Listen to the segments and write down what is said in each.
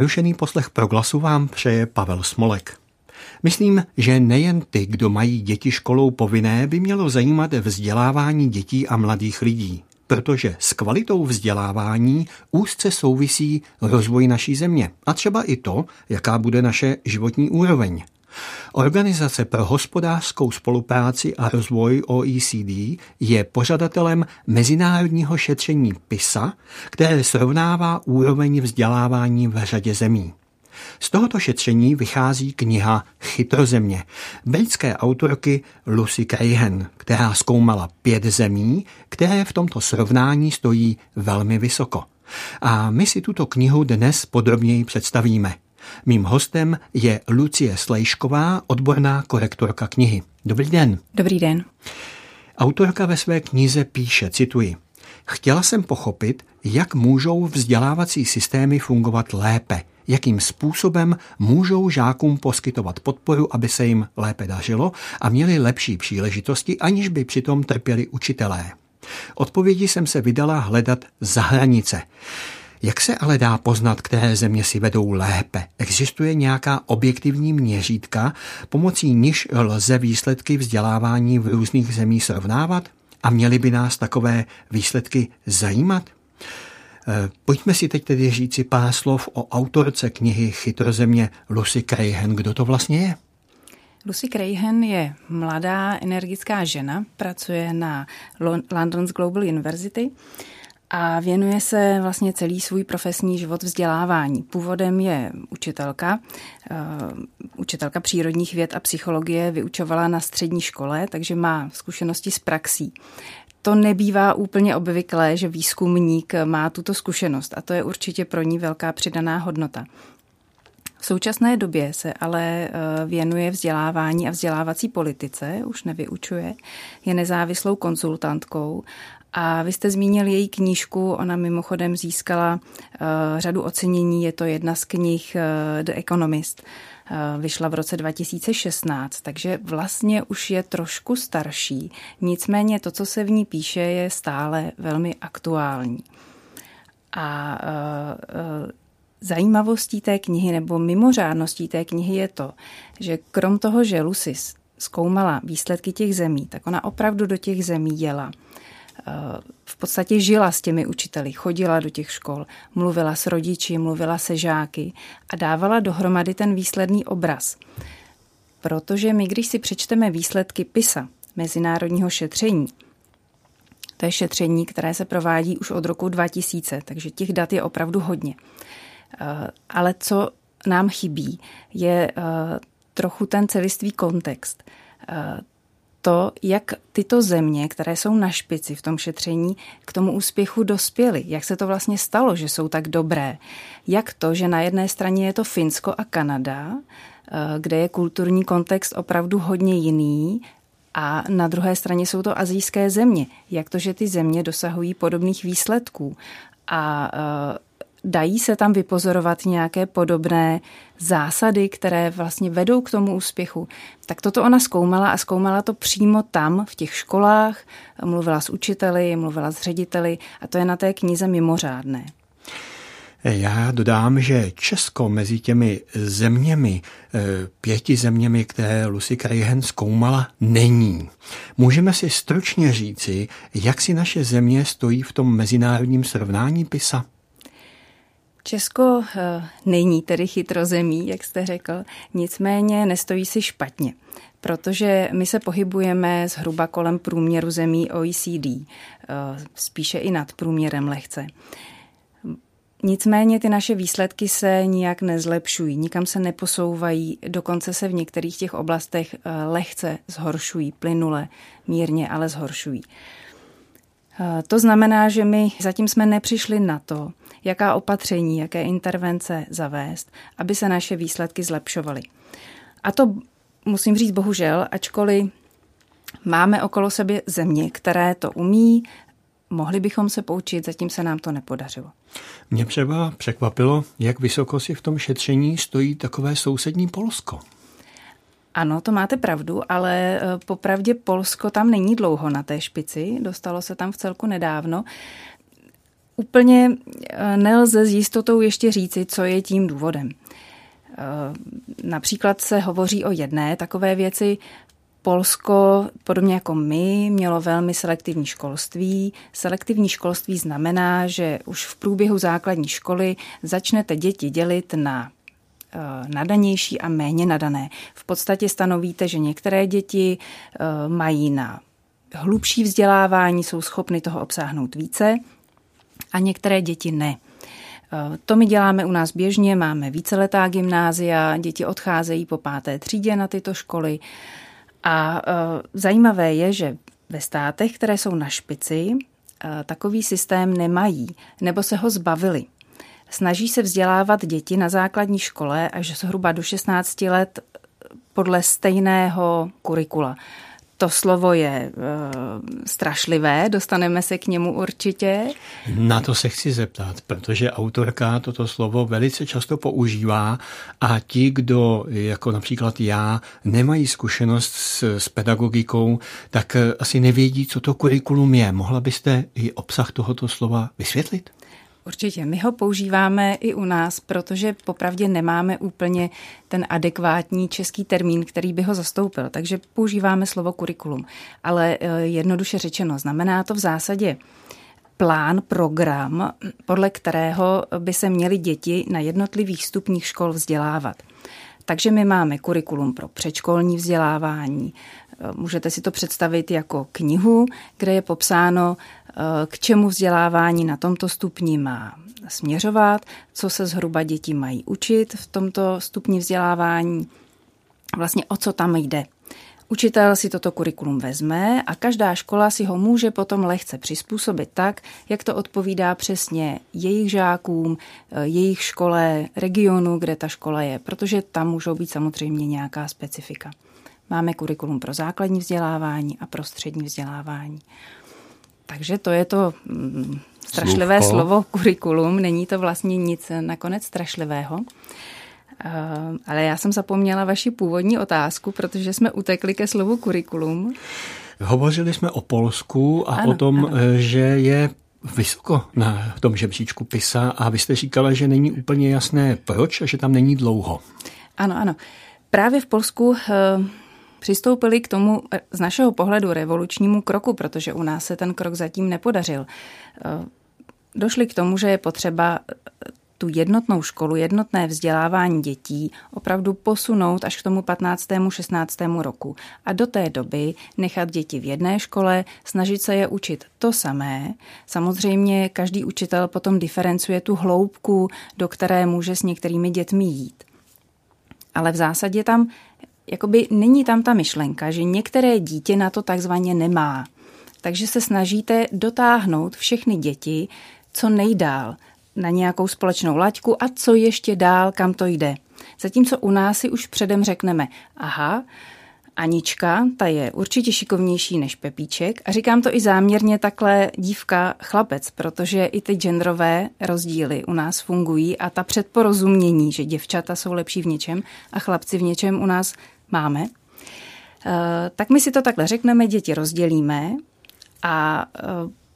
Nerušený poslech proglasu vám přeje Pavel Smolek. Myslím, že nejen ty, kdo mají děti školou povinné, by mělo zajímat vzdělávání dětí a mladých lidí, protože s kvalitou vzdělávání úzce souvisí rozvoj naší země a třeba i to, jaká bude naše životní úroveň. Organizace pro hospodářskou spolupráci a rozvoj OECD je pořadatelem mezinárodního šetření PISA, které srovnává úroveň vzdělávání v řadě zemí. Z tohoto šetření vychází kniha Chytrozemě belgické autorky Lucy Crahan, která zkoumala pět zemí, které v tomto srovnání stojí velmi vysoko. A my si tuto knihu dnes podrobněji představíme. Mým hostem je Lucie Slejšková, odborná korektorka knihy. Dobrý den. Dobrý den. Autorka ve své knize píše, cituji, Chtěla jsem pochopit, jak můžou vzdělávací systémy fungovat lépe, jakým způsobem můžou žákům poskytovat podporu, aby se jim lépe dařilo a měli lepší příležitosti, aniž by přitom trpěli učitelé. Odpovědi jsem se vydala hledat za hranice. Jak se ale dá poznat, které země si vedou lépe? Existuje nějaká objektivní měřítka, pomocí níž lze výsledky vzdělávání v různých zemích srovnávat? A měly by nás takové výsledky zajímat? Eh, pojďme si teď tedy říci pár slov o autorce knihy Chytrozemě Lucy Crahan. Kdo to vlastně je? Lucy Crahan je mladá energická žena, pracuje na London's Global University a věnuje se vlastně celý svůj profesní život vzdělávání. Původem je učitelka, uh, učitelka přírodních věd a psychologie, vyučovala na střední škole, takže má zkušenosti s praxí. To nebývá úplně obvyklé, že výzkumník má tuto zkušenost a to je určitě pro ní velká přidaná hodnota. V současné době se ale eh, věnuje vzdělávání a vzdělávací politice, už nevyučuje, je nezávislou konzultantkou a vy jste zmínil její knížku, ona mimochodem získala uh, řadu ocenění, je to jedna z knih uh, The Economist. Uh, vyšla v roce 2016, takže vlastně už je trošku starší. Nicméně to, co se v ní píše, je stále velmi aktuální. A zajímavostí té knihy nebo mimořádností té knihy je to, že krom toho, že Lucy zkoumala výsledky těch zemí, tak ona opravdu do těch zemí jela v podstatě žila s těmi učiteli, chodila do těch škol, mluvila s rodiči, mluvila se žáky a dávala dohromady ten výsledný obraz. Protože my, když si přečteme výsledky PISA, mezinárodního šetření, to je šetření, které se provádí už od roku 2000, takže těch dat je opravdu hodně. Ale co nám chybí, je eh, trochu ten celistvý kontext eh, to, jak tyto země, které jsou na špici v tom šetření, k tomu úspěchu dospěly. Jak se to vlastně stalo, že jsou tak dobré. Jak to, že na jedné straně je to Finsko a Kanada, eh, kde je kulturní kontext opravdu hodně jiný, a na druhé straně jsou to azijské země. Jak to, že ty země dosahují podobných výsledků. A eh, dají se tam vypozorovat nějaké podobné zásady, které vlastně vedou k tomu úspěchu. Tak toto ona zkoumala a zkoumala to přímo tam, v těch školách, mluvila s učiteli, mluvila s řediteli a to je na té knize mimořádné. Já dodám, že Česko mezi těmi zeměmi, eh, pěti zeměmi, které Lucy Crahan zkoumala, není. Můžeme si stručně říci, jak si naše země stojí v tom mezinárodním srovnání PISA? Česko eh, není tedy chytrozemí, jak jste řekl, nicméně nestojí si špatně, protože my se pohybujeme zhruba kolem průměru zemí OECD, eh, spíše i nad průměrem lehce. Nicméně ty naše výsledky se nijak nezlepšují, nikam se neposouvají, dokonce se v některých těch oblastech eh, lehce zhoršují, plynule, mírně, ale zhoršují. To znamená, že my zatím jsme nepřišli na to, jaká opatření, jaké intervence zavést, aby se naše výsledky zlepšovaly. A to musím říct bohužel, ačkoliv máme okolo sebe země, které to umí, mohli bychom se poučit, zatím se nám to nepodařilo. Mě třeba překvapilo, jak vysoko si v tom šetření stojí takové sousední Polsko. Ano, to máte pravdu, ale eh, popravdě Polsko tam není dlouho na té špici, dostalo se tam v celku nedávno. Úplně eh, nelze s jistotou ještě říci, co je tím důvodem. Eh, například se hovoří o jedné takové věci. Polsko, podobně jako my, mělo velmi selektivní školství. Selektivní školství znamená, že už v průběhu základní školy začnete děti dělit na eh, nadanější a méně nadané. V podstatě stanovíte, že některé děti mají na hlubší vzdělávání, jsou schopny toho obsáhnout více a některé děti ne. Eh, to my děláme u nás běžně, máme víceletá gymnázia, děti odcházejí po páté třídě na tyto školy. A eh, zajímavé je, že ve státech, které jsou na špici, eh, takový systém nemají, nebo se ho zbavili. Snaží se vzdělávat děti na základní škole až zhruba do 16 let podle stejného kurikula. To slovo je uh, strašlivé, dostaneme se k němu určitě. Na to se chci zeptat, protože autorka toto slovo velice často používá a ti, kdo jako například já nemají zkušenost s, s pedagogikou, tak eh, asi nevědí, co to kurikulum je. Mohla byste i obsah tohoto slova vysvětlit? Určitě. My ho používáme i u nás, protože popravdě nemáme úplně ten adekvátní český termín, který by ho zastoupil. Takže používáme slovo kurikulum. Ale eh, jednoduše řečeno, znamená to v zásadě plán, program, podle kterého by se měly děti na jednotlivých stupních škol vzdělávat. Takže my máme kurikulum pro předškolní vzdělávání. Eh, můžete si to představit jako knihu, kde je popsáno, k čemu vzdělávání na tomto stupni má směřovat, co se zhruba děti mají učit v tomto stupni vzdělávání, vlastně o co tam jde. Učitel si toto kurikulum vezme a každá škola si ho může potom lehce přizpůsobit tak, jak to odpovídá přesně jejich žákům, jejich škole, regionu, kde ta škola je, protože tam můžou být samozřejmě nějaká specifika. Máme kurikulum pro základní vzdělávání a pro střední vzdělávání. Takže to je to mm, strašlivé Slůvko. slovo kurikulum. Není to vlastně nic nakonec strašlivého. Uh, ale já jsem zapomněla vaši původní otázku, protože jsme utekli ke slovu kurikulum. Hovořili jsme o Polsku a ano, o tom, ano. Eh, že je vysoko na tom žebříčku PISA a vy jste říkala, že není úplně jasné proč a že tam není dlouho. Ano, ano. Právě v Polsku uh, přistoupili k tomu z našeho pohledu revolučnímu kroku, protože u nás se ten krok zatím nepodařil. Eh, došli k tomu, že je potřeba eh, tu jednotnou školu, jednotné vzdělávání dětí opravdu posunout až k tomu 15. 16. roku. A do té doby nechat děti v jedné škole, snažit se je učit to samé. Samozřejmě každý učitel potom diferencuje tu hloubku, do které může s některými dětmi jít. Ale v zásadě tam jakoby není tam ta myšlenka, že některé dítě na to takzvaně nemá. Takže se snažíte dotáhnout všechny děti co nejdál na nějakou společnou laťku a co ještě dál, kam to jde. Zatímco u nás si už předem řekneme, aha, Anička, ta je určitě šikovnější než Pepíček a říkám to i záměrně takhle dívka chlapec, protože i ty genderové rozdíly u nás fungují a ta předporozumění, že děvčata jsou lepší v něčem a chlapci v něčem u nás máme. Eh, tak my si to takhle řekneme, děti rozdělíme a eh,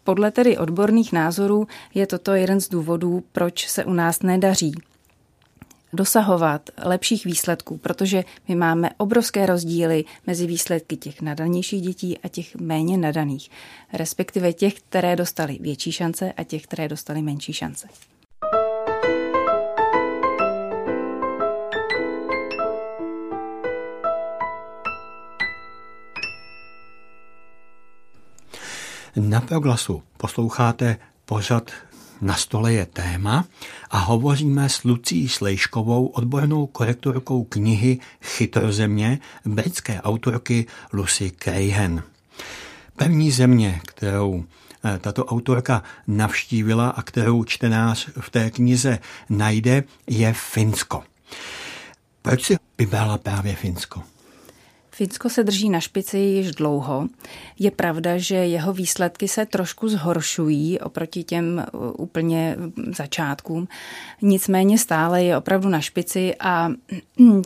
podle tedy odborných názorů je toto jeden z důvodů, proč se u nás nedaří dosahovat lepších výsledků, protože my máme obrovské rozdíly mezi výsledky těch nadanějších dětí a těch méně nadaných, respektive těch, které dostali větší šance a těch, které dostali menší šance. Na Proglasu posloucháte pořad na stole je téma a hovoříme s Lucí Slejškovou, odbornou korektorkou knihy Chytrozemě britské autorky Lucy Crahen. První země, kterou eh, tato autorka navštívila a kterou čtenář v té knize najde, je Finsko. Proč si vybrala právě Finsko? Finsko se drží na špici již dlouho. Je pravda, že jeho výsledky se trošku zhoršují oproti těm uh, úplně začátkům. Nicméně stále je opravdu na špici a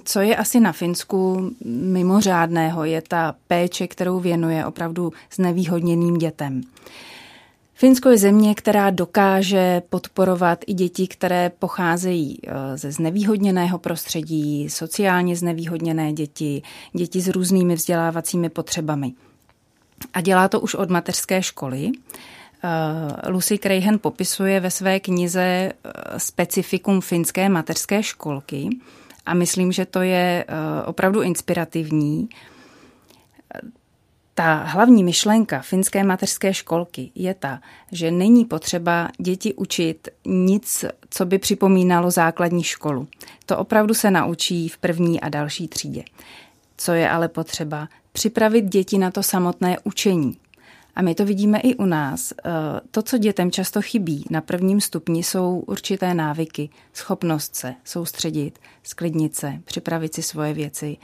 co je asi na Finsku mimořádného, je ta péče, kterou věnuje opravdu znevýhodněným dětem. Finsko je země, která dokáže podporovat i děti, které pocházejí eh, ze znevýhodněného prostředí, sociálně znevýhodněné děti, děti s různými vzdělávacími potřebami. A dělá to už od mateřské školy. Eh, Lucy Crahen popisuje ve své knize eh, specifikum finské mateřské školky a myslím, že to je opravdu inspirativní ta hlavní myšlenka finské mateřské školky je ta, že není potřeba děti učit nic, co by připomínalo základní školu. To opravdu se naučí v první a další třídě. Co je ale potřeba? Připravit děti na to samotné učení. A my to vidíme i u nás. Eh, to, co dětem často chybí na prvním stupni, jsou určité návyky, schopnost se soustředit, sklidnit se, připravit si svoje věci,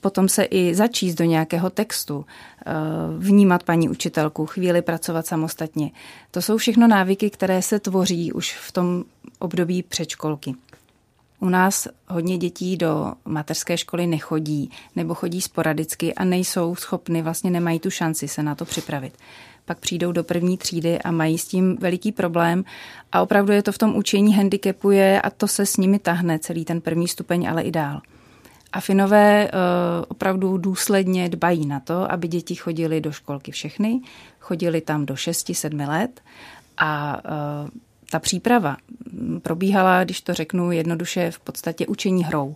potom se i začíst do nějakého textu, eh, vnímat paní učitelku, chvíli pracovat samostatně. To jsou všechno návyky, které se tvoří už v tom období předškolky. U nás hodně dětí do mateřské školy nechodí nebo chodí sporadicky a nejsou schopny, vlastně nemají tu šanci se na to připravit. Pak přijdou do první třídy a mají s tím veliký problém a opravdu je to v tom učení handicapuje a to se s nimi tahne celý ten první stupeň, ale i dál. A Finové uh, opravdu důsledně dbají na to, aby děti chodily do školky všechny, chodili tam do 6-7 let a uh, ta příprava probíhala, když to řeknu jednoduše, v podstatě učení hrou.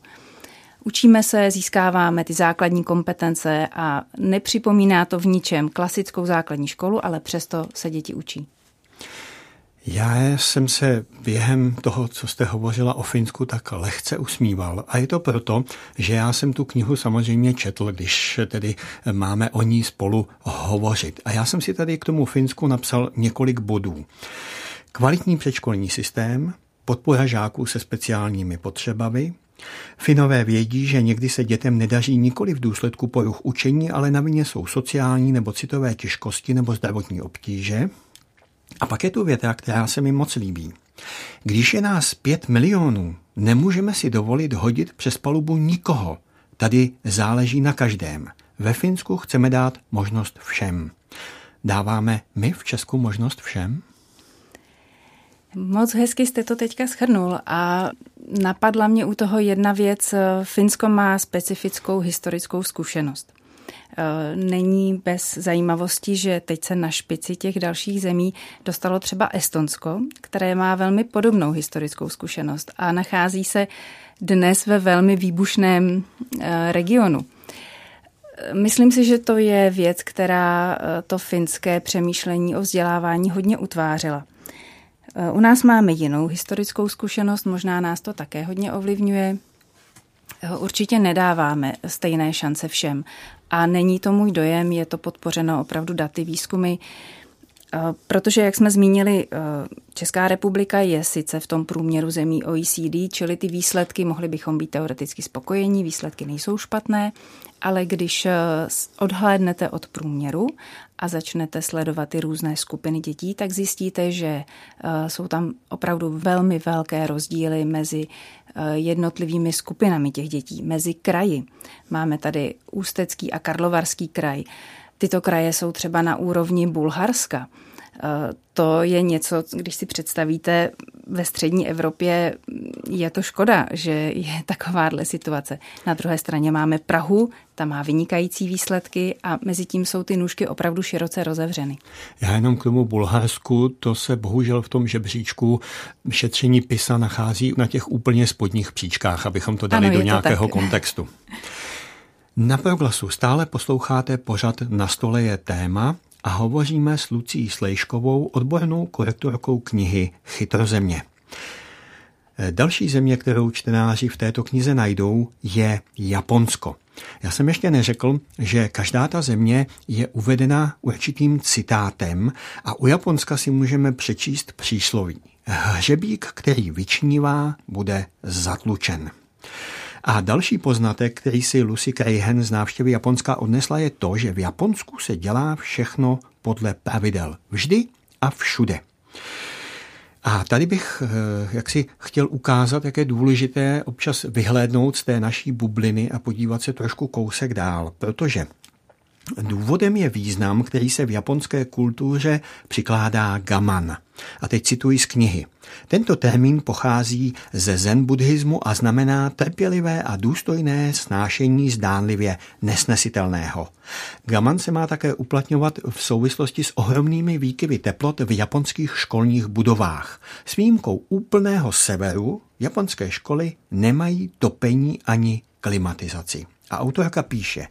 Učíme se, získáváme ty základní kompetence a nepřipomíná to v ničem klasickou základní školu, ale přesto se děti učí. Já jsem se během toho, co jste hovořila o Finsku, tak lehce usmíval. A je to proto, že já jsem tu knihu samozřejmě četl, když tedy máme o ní spolu hovořit. A já jsem si tady k tomu Finsku napsal několik bodů. Kvalitní předškolní systém, podpora žáků se speciálními potřebami, Finové vědí, že někdy se dětem nedaří nikoli v důsledku poruch učení, ale na vině jsou sociální nebo citové těžkosti nebo zdravotní obtíže. A pak je tu věta, která se mi moc líbí. Když je nás pět milionů, nemůžeme si dovolit hodit přes palubu nikoho. Tady záleží na každém. Ve Finsku chceme dát možnost všem. Dáváme my v Česku možnost všem? Moc hezky jste to teďka schrnul a napadla mě u toho jedna věc. Finsko má specifickou historickou zkušenost. Eh, není bez zajímavosti, že teď se na špici těch dalších zemí dostalo třeba Estonsko, které má velmi podobnou historickou zkušenost a nachází se dnes ve velmi výbušném eh, regionu. Myslím si, že to je věc, která eh, to finské přemýšlení o vzdělávání hodně utvářela. U nás máme jinou historickou zkušenost, možná nás to také hodně ovlivňuje. Určitě nedáváme stejné šance všem. A není to můj dojem, je to podpořeno opravdu daty, výzkumy. Eh, protože, jak jsme zmínili, eh, Česká republika je sice v tom průměru zemí OECD, čili ty výsledky, mohli bychom být teoreticky spokojení, výsledky nejsou špatné, ale když eh, odhlédnete od průměru a začnete sledovat ty různé skupiny dětí, tak zjistíte, že jsou tam opravdu velmi velké rozdíly mezi jednotlivými skupinami těch dětí, mezi kraji. Máme tady Ústecký a Karlovarský kraj. Tyto kraje jsou třeba na úrovni Bulharska. To je něco, když si představíte, ve střední Evropě je to škoda, že je takováhle situace. Na druhé straně máme Prahu, ta má vynikající výsledky a mezi tím jsou ty nůžky opravdu široce rozevřeny. Já jenom k tomu Bulharsku, to se bohužel v tom žebříčku šetření PISA nachází na těch úplně spodních příčkách, abychom to dali ano, do nějakého tak. kontextu. Na proglasu stále posloucháte pořad Na stole je téma a hovoříme s Lucí Slejškovou, odbornou korektorkou knihy Chytrozemě. Další země, kterou čtenáři v této knize najdou, je Japonsko. Já jsem ještě neřekl, že každá ta země je uvedena určitým citátem a u Japonska si můžeme přečíst přísloví. Hřebík, který vyčnívá, bude zatlučen. A další poznatek, který si Lucy Crahen z návštěvy Japonska odnesla, je to, že v Japonsku se dělá všechno podle pravidel. Vždy a všude. A tady bych eh, jak si chtěl ukázat, jak je důležité občas vyhlédnout z té naší bubliny a podívat se trošku kousek dál, protože Důvodem je význam, který se v japonské kultuře přikládá gaman. A teď cituji z knihy. Tento termín pochází ze zen buddhismu a znamená trpělivé a důstojné snášení zdánlivě nesnesitelného. Gaman se má také uplatňovat v souvislosti s ohromnými výkyvy teplot v japonských školních budovách. S výjimkou úplného severu japonské školy nemají topení ani klimatizaci. A autorka píše,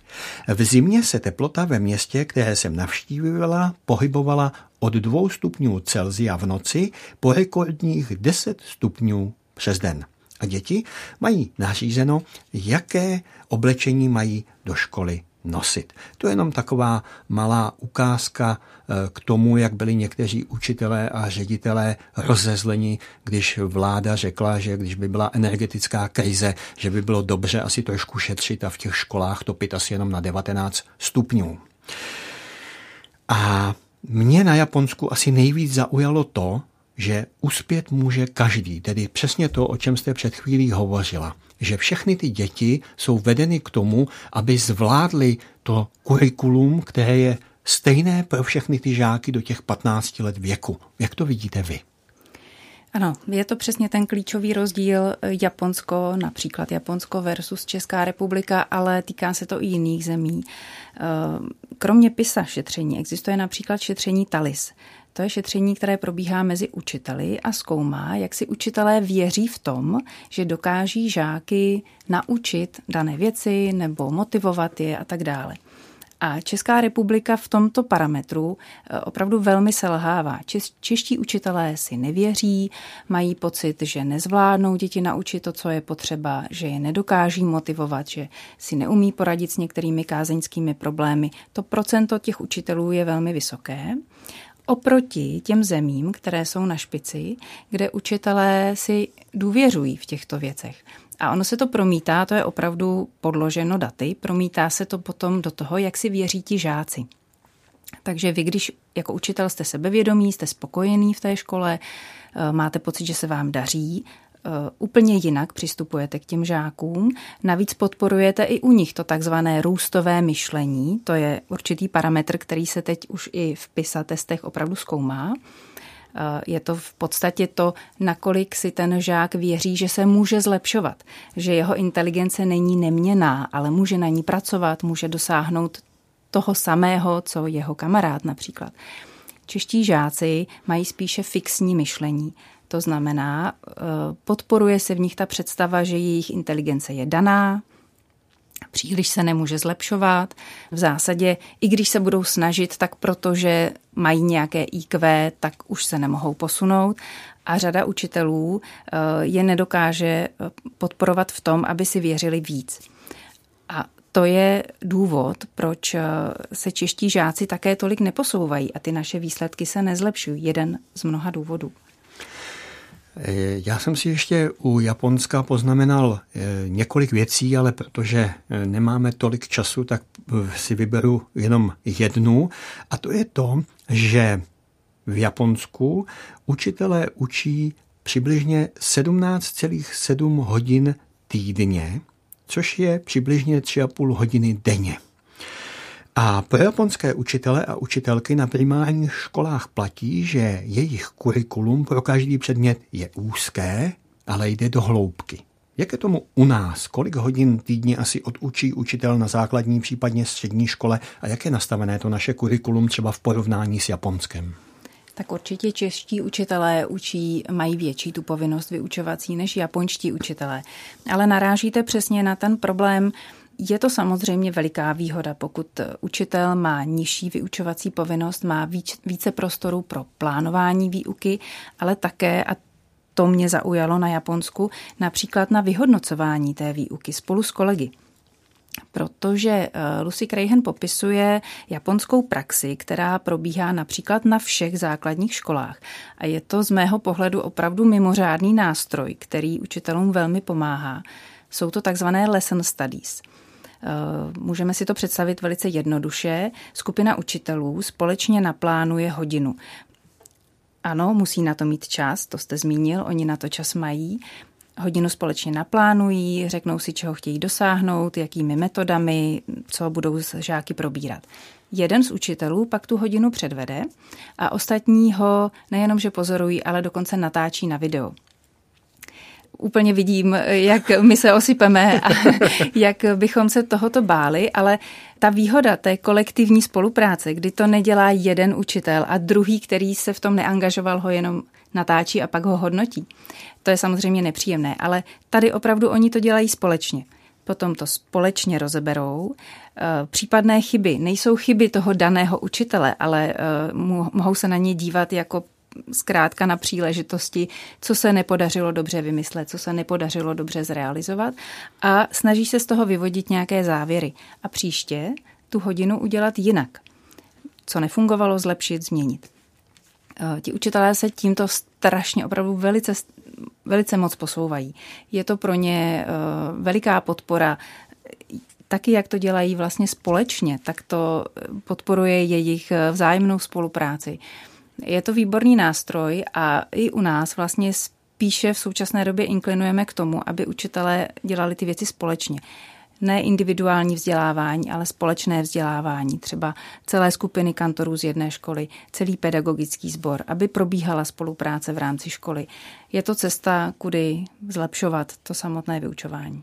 v zimě se teplota ve městě, které jsem navštívila, pohybovala od 2 stupňů Celzia v noci po rekordních 10 stupňů přes den. A děti mají nařízeno, jaké oblečení mají do školy nosit. To je jenom taková malá ukázka eh, k tomu, jak byli někteří učitelé a ředitelé rozezleni, když vláda řekla, že když by byla energetická krize, že by bylo dobře asi trošku šetřit a v těch školách topit asi jenom na 19 stupňů. A mě na Japonsku asi nejvíc zaujalo to, že uspět může každý, tedy přesně to, o čem jste před chvílí hovořila že všechny ty děti jsou vedeny k tomu, aby zvládly to kurikulum, které je stejné pro všechny ty žáky do těch 15 let věku. Jak to vidíte vy? Ano, je to přesně ten klíčový rozdíl Japonsko, například Japonsko versus Česká republika, ale týká se to i jiných zemí. Kromě PISA šetření existuje například šetření TALIS. To je šetření, které probíhá mezi učiteli a zkoumá, jak si učitelé věří v tom, že dokáží žáky naučit dané věci nebo motivovat je a tak dále. A Česká republika v tomto parametru eh, opravdu velmi selhává. Čeští učitelé si nevěří, mají pocit, že nezvládnou děti naučit to, co je potřeba, že je nedokáží motivovat, že si neumí poradit s některými kázeňskými problémy. To procento těch učitelů je velmi vysoké oproti těm zemím, které jsou na špici, kde učitelé si důvěřují v těchto věcech. A ono se to promítá, to je opravdu podloženo daty, promítá se to potom do toho, jak si věří ti žáci. Takže vy, když jako učitel jste sebevědomí, jste spokojený v té škole, eh, máte pocit, že se vám daří, Eh, úplně jinak přistupujete k těm žákům. Navíc podporujete i u nich to takzvané růstové myšlení. To je určitý parametr, který se teď už i v PISA testech opravdu zkoumá. Eh, je to v podstatě to, nakolik si ten žák věří, že se může zlepšovat, že jeho inteligence není neměná, ale může na ní pracovat, může dosáhnout toho samého, co jeho kamarád například. Čeští žáci mají spíše fixní myšlení. To znamená, eh, podporuje se v nich ta představa, že jejich inteligence je daná, příliš se nemůže zlepšovat. V zásadě, i když se budou snažit, tak protože mají nějaké IQ, tak už se nemohou posunout. A řada učitelů eh, je nedokáže eh, podporovat v tom, aby si věřili víc. A to je důvod, proč se čeští žáci také tolik neposouvají a ty naše výsledky se nezlepšují. Jeden z mnoha důvodů. Já jsem si ještě u Japonska poznamenal eh, několik věcí, ale protože eh, nemáme tolik času, tak eh, si vyberu jenom jednu. A to je to, že v Japonsku učitelé učí přibližně 17,7 hodin týdně, což je přibližně 3,5 hodiny denně. A pro japonské učitele a učitelky na primárních školách platí, že jejich kurikulum pro každý předmět je úzké, ale jde do hloubky. Jak je tomu u nás? Kolik hodin týdně asi odučí učitel na základní, případně střední škole a jak je nastavené to naše kurikulum třeba v porovnání s Japonskem? Tak určitě čeští učitelé učí, mají větší tu povinnost vyučovací než japonští učitelé. Ale narážíte přesně na ten problém, je to samozřejmě veliká výhoda, pokud učitel má nižší vyučovací povinnost, má víc, více prostoru pro plánování výuky, ale také, a to mě zaujalo na Japonsku, například na vyhodnocování té výuky spolu s kolegy protože eh, Lucy Crahen popisuje japonskou praxi, která probíhá například na všech základních školách. A je to z mého pohledu opravdu mimořádný nástroj, který učitelům velmi pomáhá. Jsou to takzvané lesson studies – Eh, můžeme si to představit velice jednoduše. Skupina učitelů společně naplánuje hodinu. Ano, musí na to mít čas, to jste zmínil, oni na to čas mají. hodinu společně naplánují, řeknou si, čeho chtějí dosáhnout, jakými metodami, co budou s žáky probírat. Jeden z učitelů pak tu hodinu předvede a ostatní ho nejenom, že pozorují, ale dokonce natáčí na video úplně vidím, jak my se osypeme a jak bychom se tohoto báli, ale ta výhoda té kolektivní spolupráce, kdy to nedělá jeden učitel a druhý, který se v tom neangažoval, ho jenom natáčí a pak ho hodnotí. To je samozřejmě nepříjemné, ale tady opravdu oni to dělají společně. Potom to společně rozeberou. Eh, případné chyby nejsou chyby toho daného učitele, ale eh, mohou se na ně dívat jako zkrátka na příležitosti, co se nepodařilo dobře vymyslet, co se nepodařilo dobře zrealizovat a snaží se z toho vyvodit nějaké závěry. A příště tu hodinu udělat jinak. Co nefungovalo, zlepšit, změnit. Eh, ti učitelé se tímto strašně opravdu velice, velice moc posouvají. Je to pro ně eh, veliká podpora taky jak to dělají vlastně společně, tak to podporuje jejich eh, vzájemnou spolupráci. Je to výborný nástroj a i u nás vlastně spíše v současné době inklinujeme k tomu, aby učitelé dělali ty věci společně. Ne individuální vzdělávání, ale společné vzdělávání, třeba celé skupiny kantorů z jedné školy, celý pedagogický sbor, aby probíhala spolupráce v rámci školy. Je to cesta, kudy zlepšovat to samotné vyučování.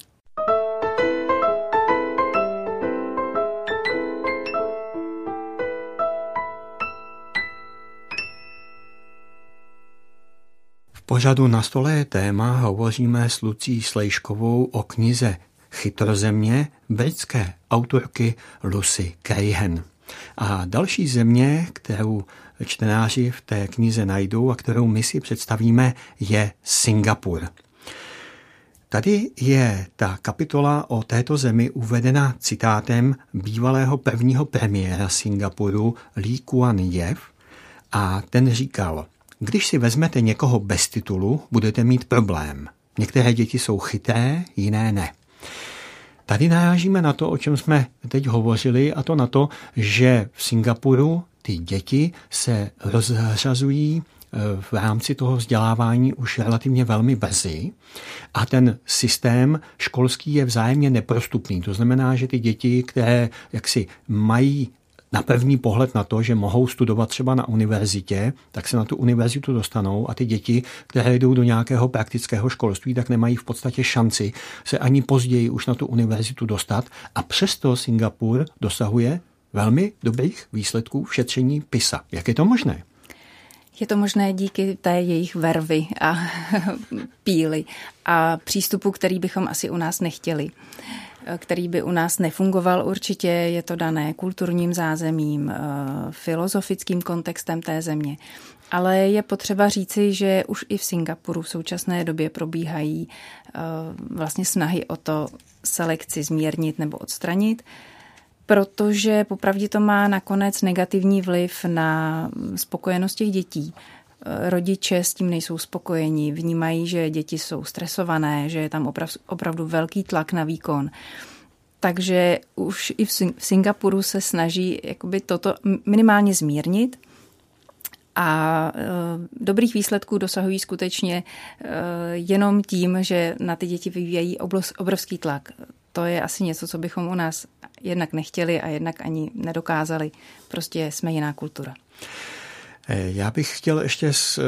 Pořadu na stole téma hovoříme s Lucí Slejškovou o knize Chytrozemě britské autorky Lucy Crahan. A další země, kterou čtenáři v té knize najdou a kterou my si představíme, je Singapur. Tady je ta kapitola o této zemi uvedena citátem bývalého prvního premiéra Singapuru Lee Kuan Yew a ten říkal – když si vezmete někoho bez titulu, budete mít problém. Některé děti jsou chytré, jiné ne. Tady narážíme na to, o čem jsme teď hovořili, a to na to, že v Singapuru ty děti se rozřazují eh, v rámci toho vzdělávání už relativně velmi brzy a ten systém školský je vzájemně neprostupný. To znamená, že ty děti, které jaksi mají na první pohled na to, že mohou studovat třeba na univerzitě, tak se na tu univerzitu dostanou a ty děti, které jdou do nějakého praktického školství, tak nemají v podstatě šanci se ani později už na tu univerzitu dostat a přesto Singapur dosahuje velmi dobrých výsledků v šetření PISA. Jak je to možné? Je to možné díky té jejich vervy a píly a přístupu, který bychom asi u nás nechtěli který by u nás nefungoval určitě. Je to dané kulturním zázemím, eh, filozofickým kontextem té země. Ale je potřeba říci, že už i v Singapuru v současné době probíhají eh, vlastně snahy o to selekci zmírnit nebo odstranit, protože popravdě to má nakonec negativní vliv na spokojenost těch dětí rodiče s tím nejsou spokojeni, vnímají, že děti jsou stresované, že je tam opravdu velký tlak na výkon. Takže už i v Singapuru se snaží jakoby toto minimálně zmírnit a e, dobrých výsledků dosahují skutečně e, jenom tím, že na ty děti vyvíjají obrovský tlak. To je asi něco, co bychom u nás jednak nechtěli a jednak ani nedokázali. Prostě jsme jiná kultura. Eh, já bych chtěl ještě z,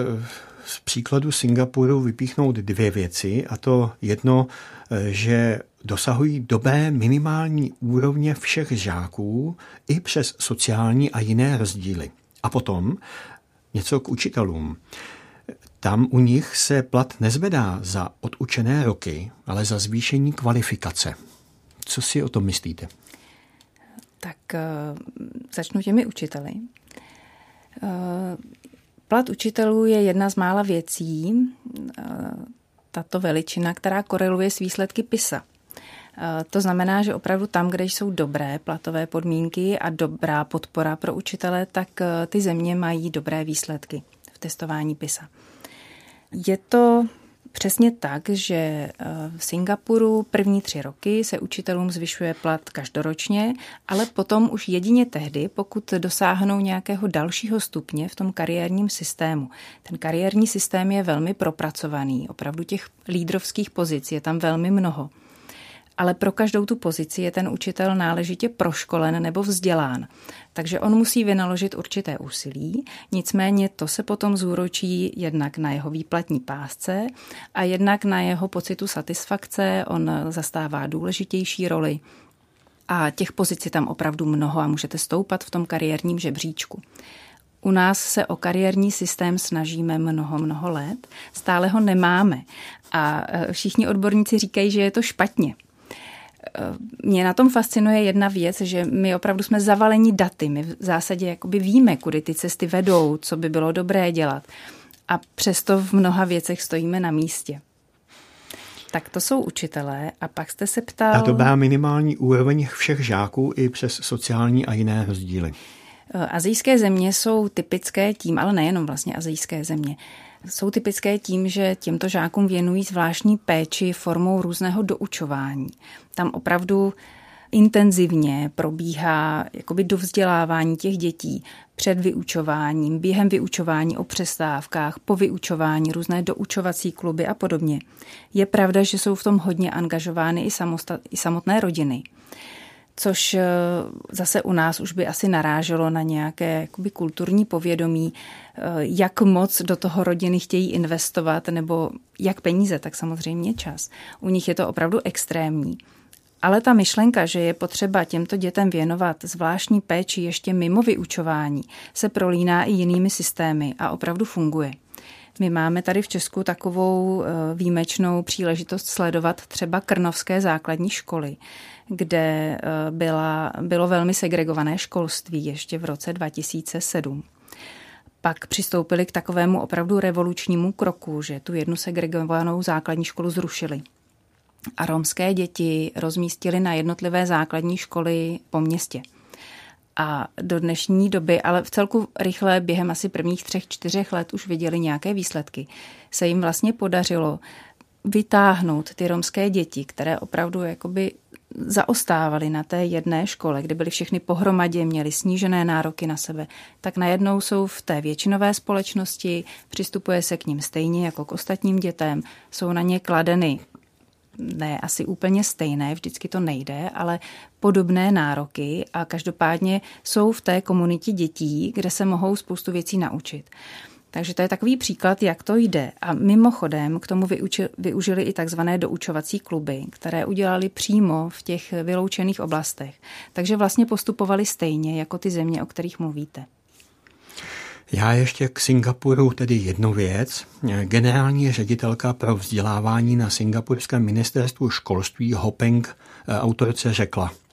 z příkladu Singapuru vypíchnout dvě věci, a to jedno, eh, že dosahují dobré minimální úrovně všech žáků i přes sociální a jiné rozdíly. A potom něco k učitelům. Tam u nich se plat nezvedá za odučené roky, ale za zvýšení kvalifikace. Co si o tom myslíte? Tak začnu těmi učiteli. Eh, plat učitelů je jedna z mála věcí, eh, tato veličina, která koreluje s výsledky PISA. Eh, to znamená, že opravdu tam, kde jsou dobré platové podmínky a dobrá podpora pro učitele, tak ty země mají dobré výsledky v testování PISA. Je to přesně tak, že eh, v Singapuru první tři roky se učitelům zvyšuje plat každoročně, ale potom už jedině tehdy, pokud dosáhnou nějakého dalšího stupně v tom kariérním systému. Ten kariérní systém je velmi propracovaný, opravdu těch lídrovských pozic je tam velmi mnoho ale pro každou tu pozici je ten učitel náležitě proškolen nebo vzdělán. Takže on musí vynaložit určité úsilí, nicméně to se potom zúročí jednak na jeho výplatní pásce a jednak na jeho pocitu satisfakce, on zastává důležitější roli. A těch pozic je tam opravdu mnoho a můžete stoupat v tom kariérním žebříčku. U nás se o kariérní systém snažíme mnoho, mnoho let, stále ho nemáme. A e, všichni odborníci říkají, že je to špatně, mě na tom fascinuje jedna věc, že my opravdu jsme zavaleni daty. My v zásadě jakoby víme, kudy ty cesty vedou, co by bylo dobré dělat. A přesto v mnoha věcech stojíme na místě. Tak to jsou učitelé a pak jste se ptal... A to byla minimální úroveň všech žáků i přes sociální a jiné rozdíly. Azijské země jsou typické tím, ale nejenom vlastně azijské země, jsou typické tím, že těmto žákům věnují zvláštní péči formou různého doučování. Tam opravdu intenzivně probíhá jakoby dovzdělávání těch dětí před vyučováním, během vyučování o přestávkách, po vyučování, různé doučovací kluby a podobně. Je pravda, že jsou v tom hodně angažovány i, i samotné rodiny což eh, zase u nás už by asi naráželo na nějaké jakoby, kulturní povědomí, eh, jak moc do toho rodiny chtějí investovat, nebo jak peníze, tak samozřejmě čas. U nich je to opravdu extrémní. Ale ta myšlenka, že je potřeba těmto dětem věnovat zvláštní péči ještě mimo vyučování, se prolíná i jinými systémy a opravdu funguje. My máme tady v Česku takovou eh, výjimečnou příležitost sledovat třeba krnovské základní školy, kde eh, byla, bylo velmi segregované školství ještě v roce 2007 pak přistoupili k takovému opravdu revolučnímu kroku, že tu jednu segregovanou základní školu zrušili. A romské děti rozmístili na jednotlivé základní školy po městě. A do dnešní doby, ale v celku rychle během asi prvních třech, čtyřech let už viděli nějaké výsledky, se jim vlastně podařilo vytáhnout ty romské děti, které opravdu jakoby zaostávali na té jedné škole, kde byly všechny pohromadě, měli snížené nároky na sebe, tak najednou jsou v té většinové společnosti, přistupuje se k ním stejně jako k ostatním dětem, jsou na ně kladeny ne asi úplně stejné, vždycky to nejde, ale podobné nároky a každopádně jsou v té komunitě dětí, kde se mohou spoustu věcí naučit. Takže to je takový příklad, jak to jde. A mimochodem k tomu využili i takzvané doučovací kluby, které udělali přímo v těch vyloučených oblastech. Takže vlastně postupovali stejně jako ty země, o kterých mluvíte. Já ještě k Singapuru tedy jednu věc. Generální ředitelka pro vzdělávání na Singapurském ministerstvu školství Hopeng eh, autorce řekla –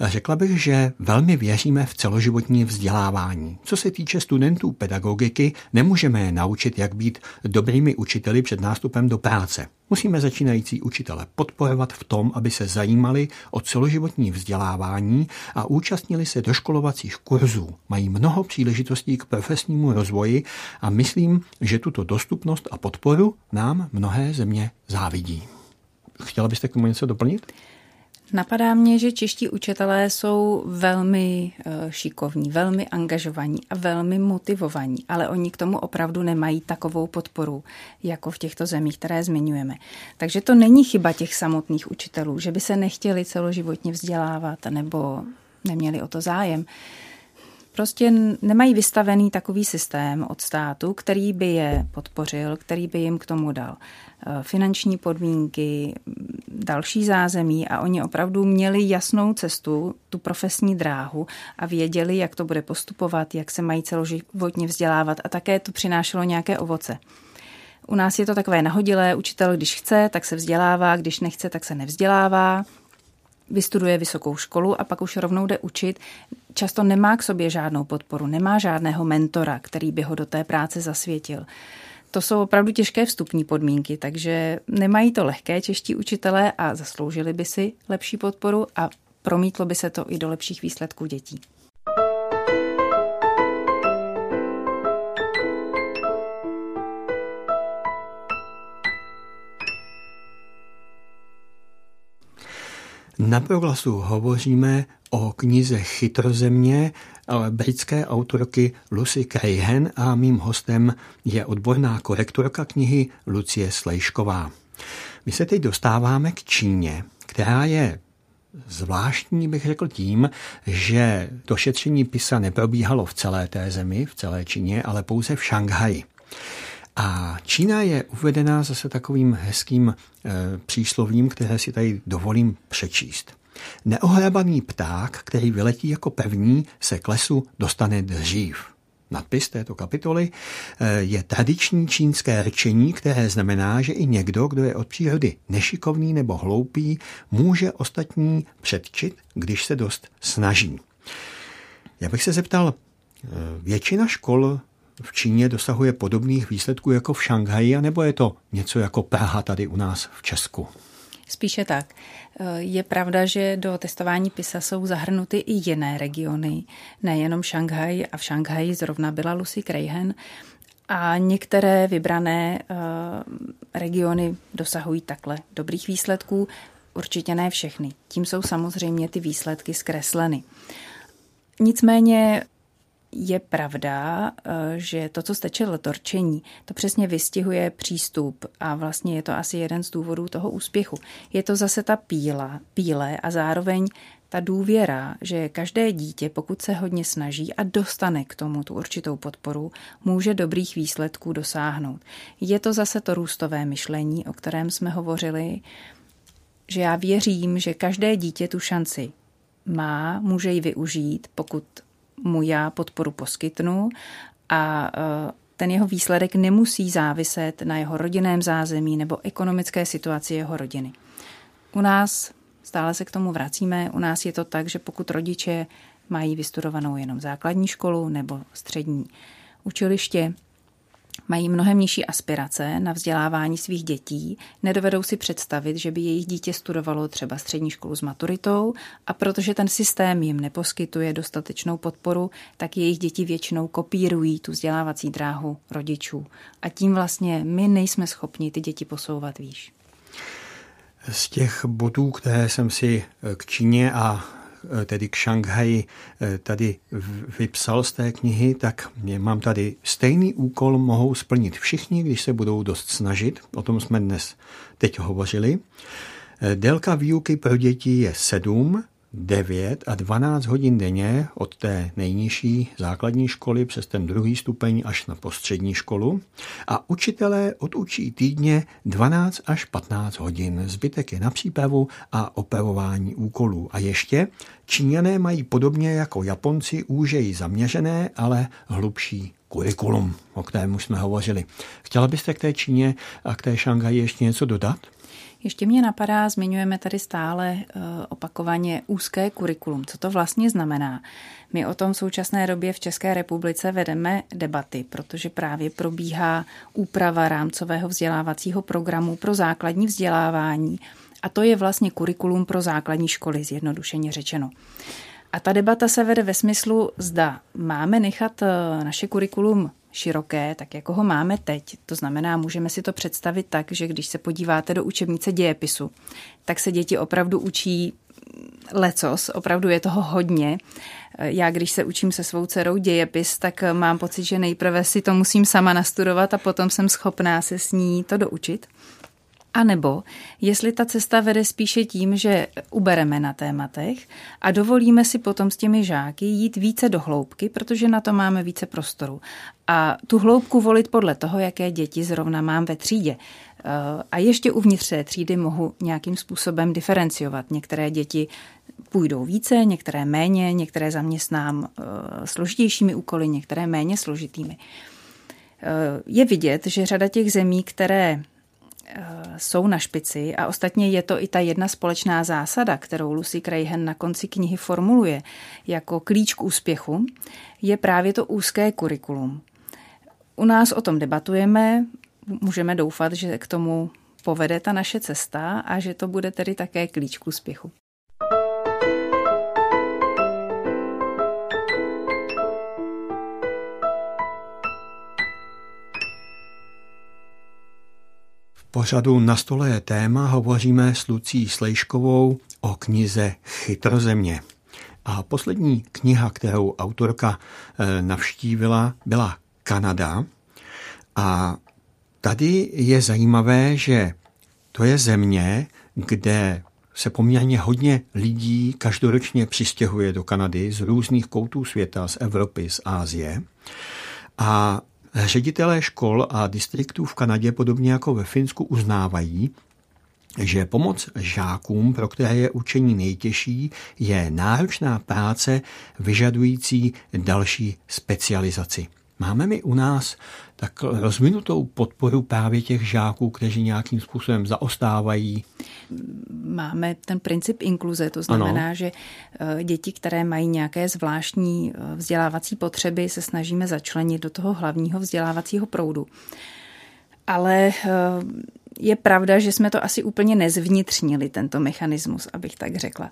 Řekla bych, že velmi věříme v celoživotní vzdělávání. Co se týče studentů pedagogiky, nemůžeme je naučit, jak být dobrými učiteli před nástupem do práce. Musíme začínající učitele podporovat v tom, aby se zajímali o celoživotní vzdělávání a účastnili se doškolovacích kurzů. Mají mnoho příležitostí k profesnímu rozvoji a myslím, že tuto dostupnost a podporu nám mnohé země závidí. Chtěla byste k tomu něco doplnit? Napadá mě, že čeští učitelé jsou velmi eh, šikovní, velmi angažovaní a velmi motivovaní, ale oni k tomu opravdu nemají takovou podporu, jako v těchto zemích, které zmiňujeme. Takže to není chyba těch samotných učitelů, že by se nechtěli celoživotně vzdělávat nebo neměli o to zájem prostě nemají vystavený takový systém od státu, který by je podpořil, který by jim k tomu dal eh, finanční podmínky, další zázemí a oni opravdu měli jasnou cestu, tu profesní dráhu a věděli, jak to bude postupovat, jak se mají celoživotně vzdělávat a také to přinášelo nějaké ovoce. U nás je to takové nahodilé, učitel, když chce, tak se vzdělává, když nechce, tak se nevzdělává vystuduje vysokou školu a pak už rovnou jde učit, často nemá k sobě žádnou podporu, nemá žádného mentora, který by ho do té práce zasvětil. To jsou opravdu těžké vstupní podmínky, takže nemají to lehké čeští učitelé a zasloužili by si lepší podporu a promítlo by se to i do lepších výsledků dětí. Na proglasu hovoříme o knize Chytrozemě britské autorky Lucy Crahen a mým hostem je odborná korektorka knihy Lucie Slejšková. My se teď dostáváme k Číně, která je zvláštní, bych řekl tím, že to šetření PISA neprobíhalo v celé té zemi, v celé Číně, ale pouze v Šanghaji. A Čína je uvedená zase takovým hezkým e, příslovím, které si tady dovolím přečíst. Neohrabaný pták, který vyletí jako první, se k lesu dostane dřív. Nadpis této kapitoly e, je tradiční čínské řečení, které znamená, že i někdo, kdo je od přírody nešikovný nebo hloupý, může ostatní předčit, když se dost snaží. Já bych se zeptal, e, většina škol v Číně dosahuje podobných výsledků jako v Šanghaji, nebo je to něco jako Praha tady u nás v Česku? Spíše tak. Je pravda, že do testování PISA jsou zahrnuty i jiné regiony, nejenom Šanghaj a v Šanghaji zrovna byla Lucy Crahen a některé vybrané uh, regiony dosahují takhle dobrých výsledků, určitě ne všechny. Tím jsou samozřejmě ty výsledky zkresleny. Nicméně je pravda, eh, že to, co jste četl, torčení, to přesně vystihuje přístup a vlastně je to asi jeden z důvodů toho úspěchu. Je to zase ta píla, píle a zároveň ta důvěra, že každé dítě, pokud se hodně snaží a dostane k tomu tu určitou podporu, může dobrých výsledků dosáhnout. Je to zase to růstové myšlení, o kterém jsme hovořili, že já věřím, že každé dítě tu šanci má, může ji využít, pokud mu já podporu poskytnu a e, ten jeho výsledek nemusí záviset na jeho rodinném zázemí nebo ekonomické situaci jeho rodiny. U nás, stále se k tomu vracíme, u nás je to tak, že pokud rodiče mají vystudovanou jenom základní školu nebo střední učiliště, Mají mnohem nižší aspirace na vzdělávání svých dětí, nedovedou si představit, že by jejich dítě studovalo třeba střední školu s maturitou a protože ten systém jim neposkytuje dostatečnou podporu, tak jejich děti většinou kopírují tu vzdělávací dráhu rodičů. A tím vlastně my nejsme schopni ty děti posouvat výš. Z těch bodů, které jsem si k Číně a tedy k Šanghaji eh, tady vypsal z té knihy, tak mám tady stejný úkol mohou splnit všichni, když se budou dost snažit. O tom jsme dnes teď hovořili. Eh, délka výuky pro děti je 7, 9 a 12 hodin denně od té nejnižší základní školy přes ten druhý stupeň až na postřední školu a učitelé odučí týdně 12 až 15 hodin. Zbytek je na přípravu a operování úkolů. A ještě Číňané mají podobně jako Japonci úžeji zaměřené, ale hlubší kurikulum, o kterém už jsme hovořili. Chtěla byste k té Číně a k té Šanghaji ještě něco dodat? Ještě mě napadá, zmiňujeme tady stále eh, opakovaně úzké kurikulum. Co to vlastně znamená? My o tom v současné době v České republice vedeme debaty, protože právě probíhá úprava rámcového vzdělávacího programu pro základní vzdělávání a to je vlastně kurikulum pro základní školy, zjednodušeně řečeno. A ta debata se vede ve smyslu, zda máme nechat eh, naše kurikulum široké, tak jako ho máme teď. To znamená, můžeme si to představit tak, že když se podíváte do učebnice dějepisu, tak se děti opravdu učí lecos, opravdu je toho hodně. Já, když se učím se svou dcerou dějepis, tak mám pocit, že nejprve si to musím sama nastudovat a potom jsem schopná se s ní to doučit. A nebo jestli ta cesta vede spíše tím, že ubereme na tématech a dovolíme si potom s těmi žáky jít více do hloubky, protože na to máme více prostoru. A tu hloubku volit podle toho, jaké děti zrovna mám ve třídě. Eh, a ještě uvnitř té třídy mohu nějakým způsobem diferenciovat. Některé děti půjdou více, některé méně, některé zaměstnám eh, složitějšími úkoly, některé méně složitými. Eh, je vidět, že řada těch zemí, které jsou na špici a ostatně je to i ta jedna společná zásada, kterou Lucy Crahen na konci knihy formuluje jako klíč k úspěchu, je právě to úzké kurikulum. U nás o tom debatujeme, můžeme doufat, že k tomu povede ta naše cesta a že to bude tedy také klíč k úspěchu. Pořadu Na stole je téma hovoříme s Lucí Slejškovou o knize Chytrozemě. A poslední kniha, kterou autorka eh, navštívila, byla Kanada. A tady je zajímavé, že to je země, kde se poměrně hodně lidí každoročně přistěhuje do Kanady z různých koutů světa, z Evropy, z Ázie. A ředitelé škol a distriktů v Kanadě, podobně jako ve Finsku, uznávají, že pomoc žákům, pro které je učení nejtěžší, je náročná práce vyžadující další specializaci. Máme mi u nás tak rozvinutou podporu právě těch žáků, kteří nějakým způsobem zaostávají? Máme ten princip inkluze, to znamená, ano. že eh, děti, které mají nějaké zvláštní eh, vzdělávací potřeby, se snažíme začlenit do toho hlavního vzdělávacího proudu. Ale eh, je pravda, že jsme to asi úplně nezvnitřnili, tento mechanismus, abych tak řekla.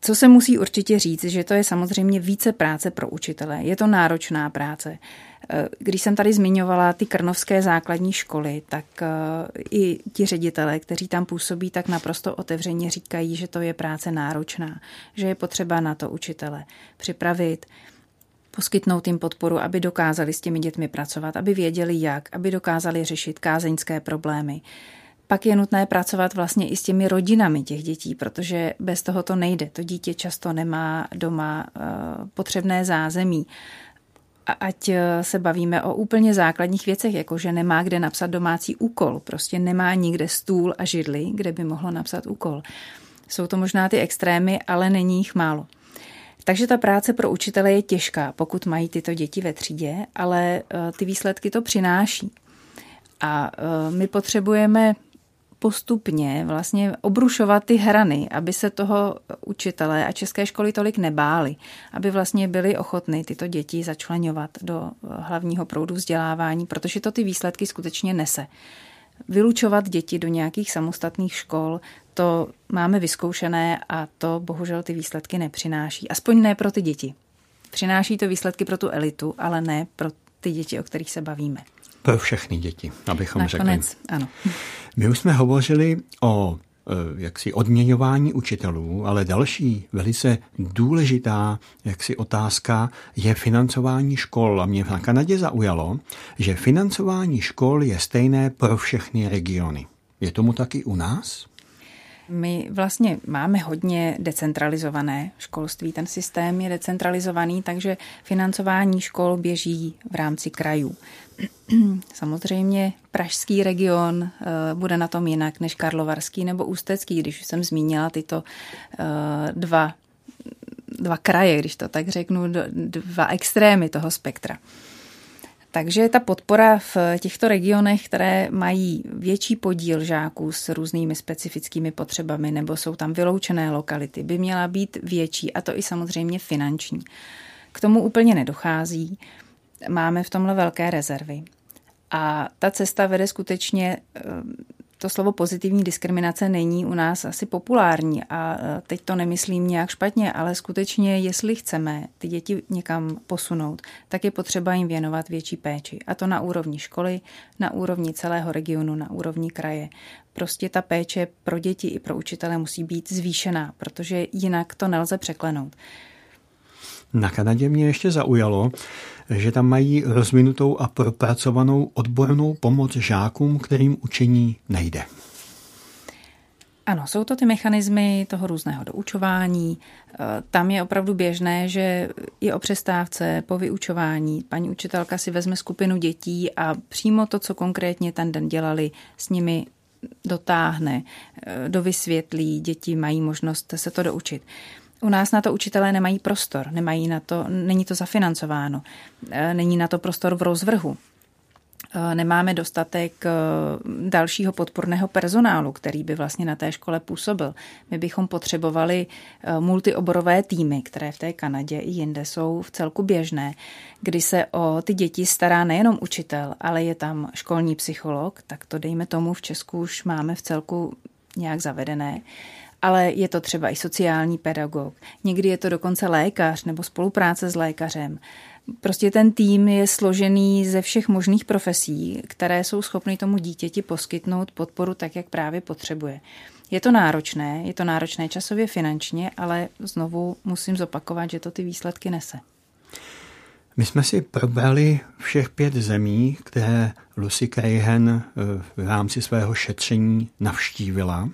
Co se musí určitě říct, že to je samozřejmě více práce pro učitele. Je to náročná práce. Eh, když jsem tady zmiňovala ty krnovské základní školy, tak eh, i ti ředitelé, kteří tam působí, tak naprosto otevřeně říkají, že to je práce náročná, že je potřeba na to učitele připravit, poskytnout jim podporu, aby dokázali s těmi dětmi pracovat, aby věděli jak, aby dokázali řešit kázeňské problémy. Pak je nutné pracovat vlastně i s těmi rodinami těch dětí, protože bez toho to nejde. To dítě často nemá doma eh, potřebné zázemí. A ať eh, se bavíme o úplně základních věcech, jako že nemá kde napsat domácí úkol, prostě nemá nikde stůl a židli, kde by mohlo napsat úkol. Jsou to možná ty extrémy, ale není jich málo. Takže ta práce pro učitele je těžká, pokud mají tyto děti ve třídě, ale eh, ty výsledky to přináší. A my potřebujeme postupně vlastně obrušovat ty hrany, aby se toho učitelé a české školy tolik nebáli, aby vlastně byli ochotny tyto děti začlenovat do hlavního proudu vzdělávání, protože to ty výsledky skutečně nese. Vylučovat děti do nějakých samostatných škol, to máme vyzkoušené a to bohužel ty výsledky nepřináší. Aspoň ne pro ty děti. Přináší to výsledky pro tu elitu, ale ne pro ty děti, o kterých se bavíme. Pro všechny děti, abychom Nakonec, řekli. ano. My už jsme hovořili o e, jaksi odměňování učitelů, ale další velice důležitá jaksi otázka je financování škol. A mě v Kanadě zaujalo, že financování škol je stejné pro všechny regiony. Je tomu taky u nás? My vlastně máme hodně decentralizované školství. Ten systém je decentralizovaný, takže financování škol běží v rámci krajů. Samozřejmě pražský region eh, bude na tom jinak než karlovarský nebo ústecký, když jsem zmínila tyto eh, dva, dva kraje, když to tak řeknu, dva extrémy toho spektra. Takže ta podpora v těchto regionech, které mají větší podíl žáků s různými specifickými potřebami nebo jsou tam vyloučené lokality, by měla být větší a to i samozřejmě finanční. K tomu úplně nedochází. Máme v tomhle velké rezervy. A ta cesta vede skutečně to slovo pozitivní diskriminace není u nás asi populární a e, teď to nemyslím nějak špatně, ale skutečně, jestli chceme ty děti někam posunout, tak je potřeba jim věnovat větší péči. A to na úrovni školy, na úrovni celého regionu, na úrovni kraje. Prostě ta péče pro děti i pro učitele musí být zvýšená, protože jinak to nelze překlenout. Na Kanadě mě ještě zaujalo, že tam mají rozvinutou a propracovanou odbornou pomoc žákům, kterým učení nejde. Ano, jsou to ty mechanismy toho různého doučování. E, tam je opravdu běžné, že i o přestávce, po vyučování, paní učitelka si vezme skupinu dětí a přímo to, co konkrétně ten den dělali, s nimi dotáhne, e, dovysvětlí, děti mají možnost se to doučit. U nás na to učitelé nemají prostor, nemají na to, není to zafinancováno, e, není na to prostor v rozvrhu. E, nemáme dostatek e, dalšího podporného personálu, který by vlastně na té škole působil. My bychom potřebovali multioborové týmy, které v té Kanadě i jinde jsou v celku běžné, kdy se o ty děti stará nejenom učitel, ale je tam školní psycholog, tak to dejme tomu v Česku už máme v celku nějak zavedené ale je to třeba i sociální pedagog, někdy je to dokonce lékař nebo spolupráce s lékařem. Prostě ten tým je složený ze všech možných profesí, které jsou schopny tomu dítěti poskytnout podporu tak, jak právě potřebuje. Je to náročné, je to náročné časově finančně, ale znovu musím zopakovat, že to ty výsledky nese. My jsme si probrali všech pět zemí, které Lucy Crahan eh, v rámci svého šetření navštívila.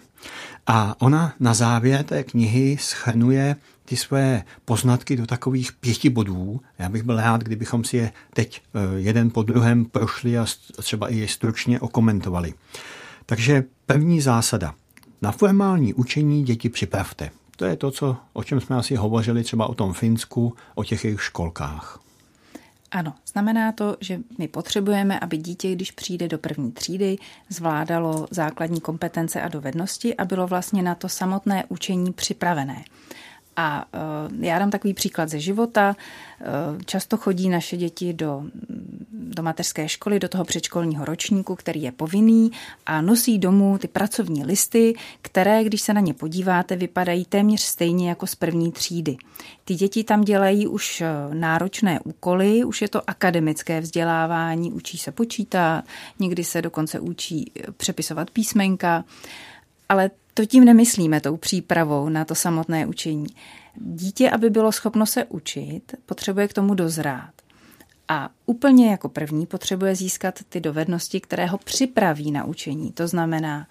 A ona na závěr té knihy schrnuje ty své poznatky do takových pěti bodů. Já bych byl rád, kdybychom si je teď eh, jeden po druhém prošli a třeba i je stručně okomentovali. Takže první zásada. Na formální učení děti připravte. To je to, co, o čem jsme asi hovořili třeba o tom Finsku, o těch jejich školkách. Ano, znamená to, že my potřebujeme, aby dítě, když přijde do první třídy, zvládalo základní kompetence a dovednosti a bylo vlastně na to samotné učení připravené. A uh, já dám takový příklad ze života. Uh, často chodí naše děti do, do mateřské školy, do toho předškolního ročníku, který je povinný a nosí domů ty pracovní listy, které, když se na ně podíváte, vypadají téměř stejně jako z první třídy. Ty děti tam dělají už uh, náročné úkoly, už je to akademické vzdělávání, učí se počítat, někdy se dokonce učí přepisovat písmenka, ale to tím nemyslíme, tou přípravou na to samotné učení. Dítě, aby bylo schopno se učit, potřebuje k tomu dozrát. A úplně jako první potřebuje získat ty dovednosti, které ho připraví na učení. To znamená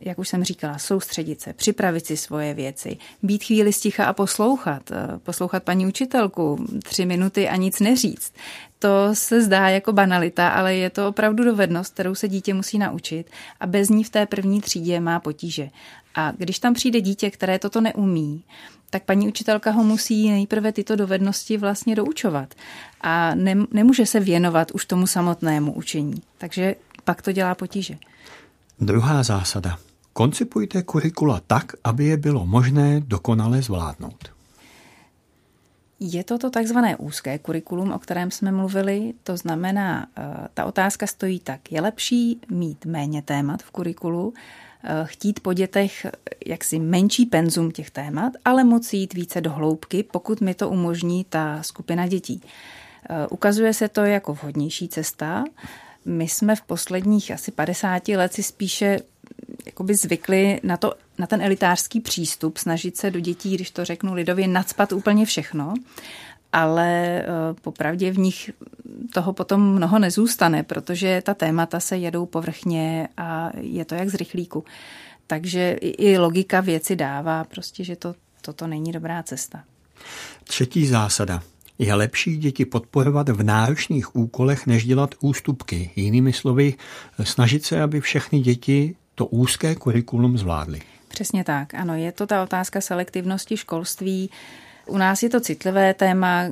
jak už jsem říkala, soustředit se, připravit si svoje věci, být chvíli sticha a poslouchat, eh, poslouchat paní učitelku tři minuty a nic neříct. To se zdá jako banalita, ale je to opravdu dovednost, kterou se dítě musí naučit a bez ní v té první třídě má potíže. A když tam přijde dítě, které toto neumí, tak paní učitelka ho musí nejprve tyto dovednosti vlastně doučovat a ne, nemůže se věnovat už tomu samotnému učení. Takže pak to dělá potíže. Druhá zásada. Koncipujte kurikula tak, aby je bylo možné dokonale zvládnout. Je to to takzvané úzké kurikulum, o kterém jsme mluvili. To znamená, eh, ta otázka stojí tak. Je lepší mít méně témat v kurikulu, eh, chtít po dětech jaksi menší penzum těch témat, ale moci jít více do hloubky, pokud mi to umožní ta skupina dětí. Eh, ukazuje se to jako vhodnější cesta. My jsme v posledních asi 50 let si spíše jakoby zvykli na, to, na ten elitářský přístup, snažit se do dětí, když to řeknu lidově, nadspat úplně všechno, ale eh, popravdě v nich toho potom mnoho nezůstane, protože ta témata se jedou povrchně a je to jak z rychlíku. Takže i logika věci dává prostě, že to, toto není dobrá cesta. Třetí zásada. Je lepší děti podporovat v náročných úkolech, než dělat ústupky. Jinými slovy, snažit se, aby všechny děti to úzké kurikulum zvládli. Přesně tak, ano, je to ta otázka selektivnosti školství. U nás je to citlivé téma,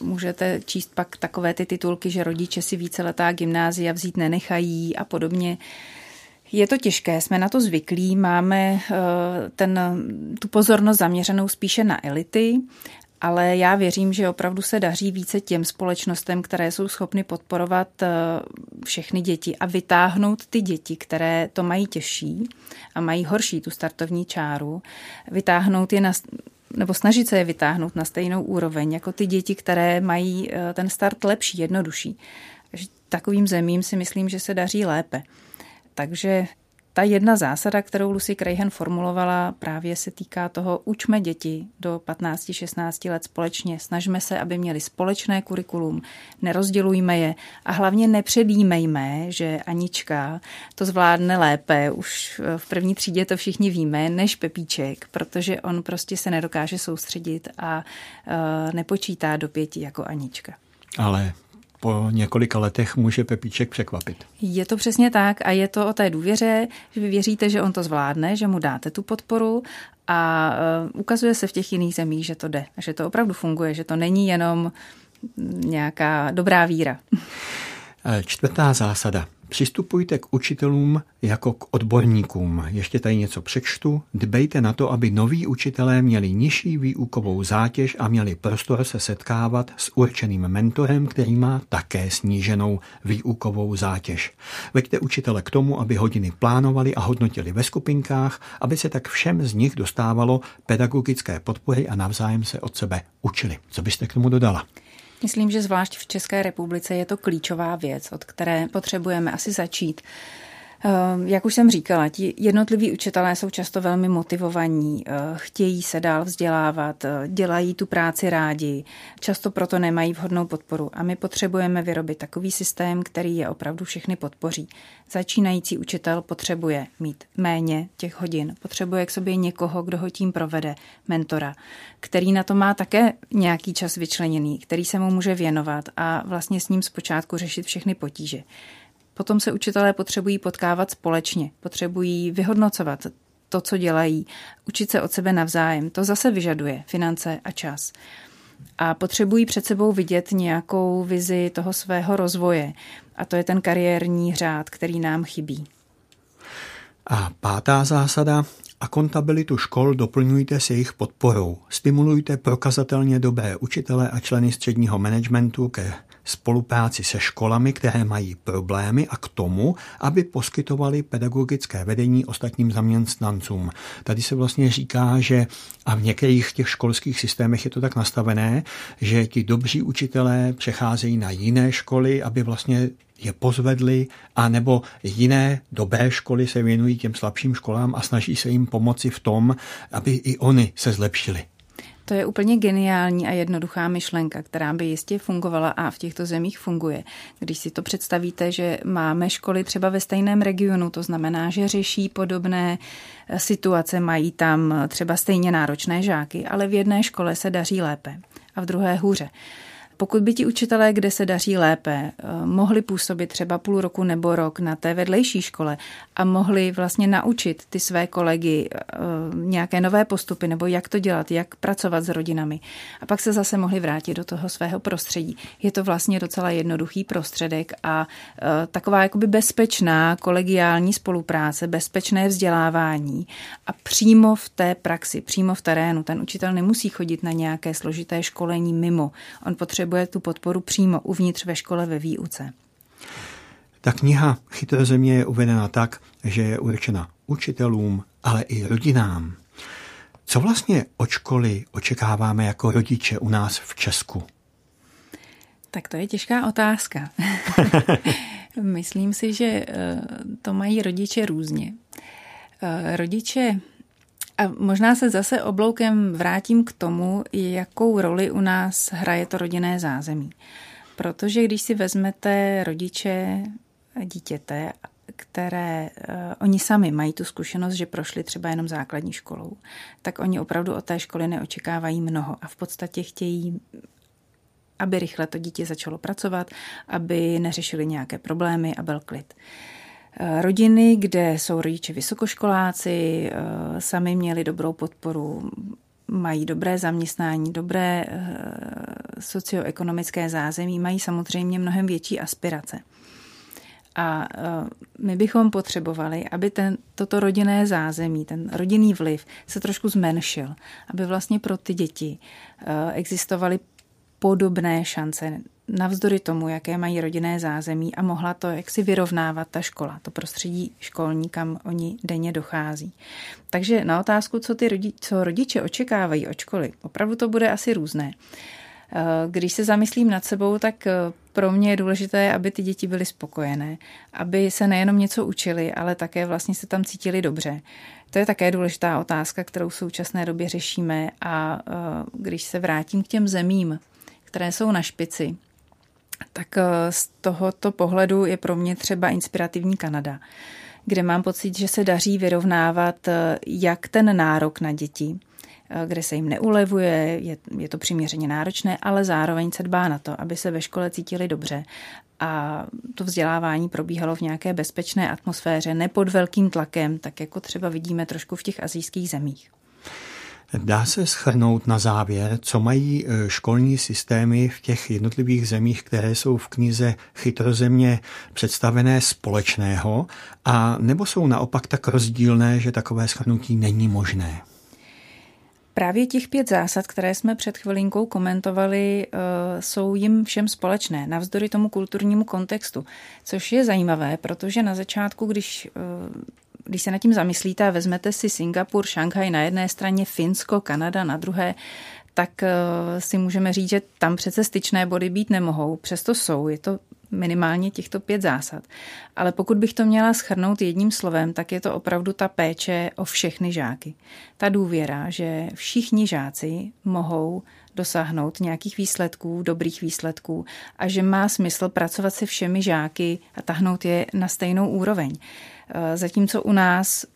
můžete číst pak takové ty titulky, že rodiče si víceletá gymnázia vzít nenechají a podobně. Je to těžké, jsme na to zvyklí, máme eh, ten, tu pozornost zaměřenou spíše na elity ale já věřím, že opravdu se daří více těm společnostem, které jsou schopny podporovat eh, všechny děti a vytáhnout ty děti, které to mají těžší a mají horší tu startovní čáru, vytáhnout je na nebo snažit se je vytáhnout na stejnou úroveň jako ty děti, které mají eh, ten start lepší, jednodušší. Takovým zemím si myslím, že se daří lépe. Takže ta jedna zásada, kterou Lucy Crahan formulovala, právě se týká toho, učme děti do 15-16 let společně, snažme se, aby měli společné kurikulum, nerozdělujme je a hlavně nepředjímejme, že Anička to zvládne lépe, už v první třídě to všichni víme, než Pepíček, protože on prostě se nedokáže soustředit a uh, nepočítá do pěti jako Anička. Ale po několika letech může Pepíček překvapit. Je to přesně tak a je to o té důvěře, že vy věříte, že on to zvládne, že mu dáte tu podporu a uh, ukazuje se v těch jiných zemích, že to jde, že to opravdu funguje, že to není jenom nějaká dobrá víra. Čtvrtá zásada. Přistupujte k učitelům jako k odborníkům. Ještě tady něco přečtu. Dbejte na to, aby noví učitelé měli nižší výukovou zátěž a měli prostor se setkávat s určeným mentorem, který má také sníženou výukovou zátěž. Veďte učitele k tomu, aby hodiny plánovali a hodnotili ve skupinkách, aby se tak všem z nich dostávalo pedagogické podpory a navzájem se od sebe učili. Co byste k tomu dodala? Myslím, že zvlášť v České republice je to klíčová věc, od které potřebujeme asi začít. Ehm, jak už jsem říkala, ti jednotliví učitelé jsou často velmi motivovaní, eh, chtějí se dál vzdělávat, eh, dělají tu práci rádi, často proto nemají vhodnou podporu a my potřebujeme vyrobit takový systém, který je opravdu všechny podpoří. Začínající učitel potřebuje mít méně těch hodin, potřebuje k sobě někoho, kdo ho tím provede, mentora, který na to má také nějaký čas vyčleněný, který se mu může věnovat a vlastně s ním zpočátku řešit všechny potíže. Potom se učitelé potřebují potkávat společně, potřebují vyhodnocovat to, co dělají, učit se od sebe navzájem. To zase vyžaduje finance a čas. A potřebují před sebou vidět nějakou vizi toho svého rozvoje. A to je ten kariérní řád, který nám chybí. A pátá zásada, a kontabilitu škol doplňujte s jejich podporou. Stimulujte prokazatelně dobré učitele a členy středního managementu ke spolupráci se školami, které mají problémy a k tomu, aby poskytovali pedagogické vedení ostatním zaměstnancům. Tady se vlastně říká, že a v některých těch školských systémech je to tak nastavené, že ti dobří učitelé přecházejí na jiné školy, aby vlastně je pozvedli, a nebo jiné dobré školy se věnují těm slabším školám a snaží se jim pomoci v tom, aby i oni se zlepšili. To je úplně geniální a jednoduchá myšlenka, která by jistě fungovala a v těchto zemích funguje. Když si to představíte, že máme školy třeba ve stejném regionu, to znamená, že řeší podobné situace, mají tam třeba stejně náročné žáky, ale v jedné škole se daří lépe a v druhé hůře. Pokud by ti učitelé, kde se daří lépe, eh, mohli působit třeba půl roku nebo rok na té vedlejší škole a mohli vlastně naučit ty své kolegy eh, nějaké nové postupy nebo jak to dělat, jak pracovat s rodinami a pak se zase mohli vrátit do toho svého prostředí. Je to vlastně docela jednoduchý prostředek a eh, taková jakoby bezpečná kolegiální spolupráce, bezpečné vzdělávání a přímo v té praxi, přímo v terénu. Ten učitel nemusí chodit na nějaké složité školení mimo. On potřebuje potřebuje tu podporu přímo uvnitř ve škole ve výuce. Ta kniha Chytré země je uvedena tak, že je určena učitelům, ale i rodinám. Co vlastně od školy očekáváme jako rodiče u nás v Česku? Tak to je těžká otázka. Myslím si, že eh, to mají rodiče různě. Eh, rodiče a možná se zase obloukem vrátím k tomu, jakou roli u nás hraje to rodinné zázemí. Protože když si vezmete rodiče dítěte, které uh, oni sami mají tu zkušenost, že prošli třeba jenom základní školou, tak oni opravdu od té školy neočekávají mnoho a v podstatě chtějí aby rychle to dítě začalo pracovat, aby neřešili nějaké problémy a byl klid. Uh, rodiny, kde jsou rodiče vysokoškoláci, eh, sami měli dobrou podporu, mají dobré zaměstnání, dobré eh, socioekonomické zázemí, mají samozřejmě mnohem větší aspirace. A my bychom potřebovali, aby ten, toto rodinné zázemí, ten rodinný vliv se trošku zmenšil, aby vlastně pro ty děti existovaly podobné šance navzdory tomu, jaké mají rodinné zázemí a mohla to jaksi vyrovnávat ta škola, to prostředí školní, kam oni denně dochází. Takže na otázku, co, ty rodi, co rodiče očekávají od školy, opravdu to bude asi různé. Eh, když se zamyslím nad sebou, tak eh, pro mě je důležité, aby ty děti byly spokojené, aby se nejenom něco učili, ale také vlastně se tam cítili dobře. To je také důležitá otázka, kterou v současné době řešíme a eh, když se vrátím k těm zemím, které jsou na špici, tak eh, z tohoto pohledu je pro mě třeba inspirativní Kanada, kde mám pocit, že se daří vyrovnávat eh, jak ten nárok na děti, eh, kde se jim neulevuje, je, je to přiměřeně náročné, ale zároveň se dbá na to, aby se ve škole cítili dobře a to vzdělávání probíhalo v nějaké bezpečné atmosféře, ne pod velkým tlakem, tak jako třeba vidíme trošku v těch azijských zemích. Dá se schrnout na závěr, co mají e, školní systémy v těch jednotlivých zemích, které jsou v knize Chytrozemě představené společného, a nebo jsou naopak tak rozdílné, že takové schrnutí není možné? Právě těch pět zásad, které jsme před chvilinkou komentovali, e, jsou jim všem společné, navzdory tomu kulturnímu kontextu, což je zajímavé, protože na začátku, když e, když se nad tím zamyslíte a vezmete si Singapur, Šanghaj na jedné straně, Finsko, Kanada na druhé, tak eh, si můžeme říct, že tam přece styčné body být nemohou. Přesto jsou, je to minimálně těchto pět zásad. Ale pokud bych to měla schrnout jedním slovem, tak je to opravdu ta péče o všechny žáky. Ta důvěra, že všichni žáci mohou dosáhnout nějakých výsledků, dobrých výsledků a že má smysl pracovat se všemi žáky a tahnout je na stejnou úroveň. Eh, zatímco u nás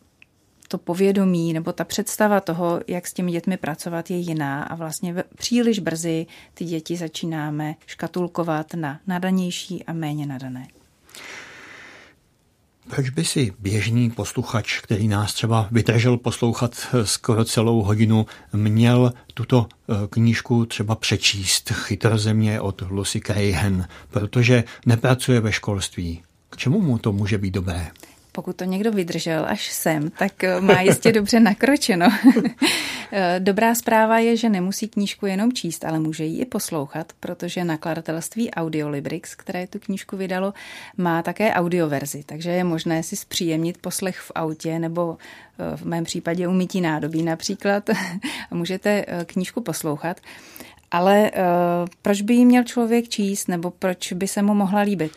to povědomí nebo ta představa toho, jak s těmi dětmi pracovat, je jiná a vlastně příliš brzy ty děti začínáme škatulkovat na nadanější a méně nadané. Proč by si běžný posluchač, který nás třeba vydržel poslouchat skoro celou hodinu, měl tuto eh, knížku třeba přečíst Chytrozemě od Lucy Crahan, protože nepracuje ve školství? K čemu mu to může být dobré? Pokud to někdo vydržel až sem, tak eh, má jistě dobře nakročeno. Eh, dobrá zpráva je, že nemusí knížku jenom číst, ale může ji i poslouchat, protože nakladatelství Audiolibrix, které tu knížku vydalo, má také audioverzi, takže je možné si zpříjemnit poslech v autě nebo eh, v mém případě umytí nádobí například můžete knížku poslouchat. Ale proč by ji měl člověk číst nebo proč by se mu mohla líbit?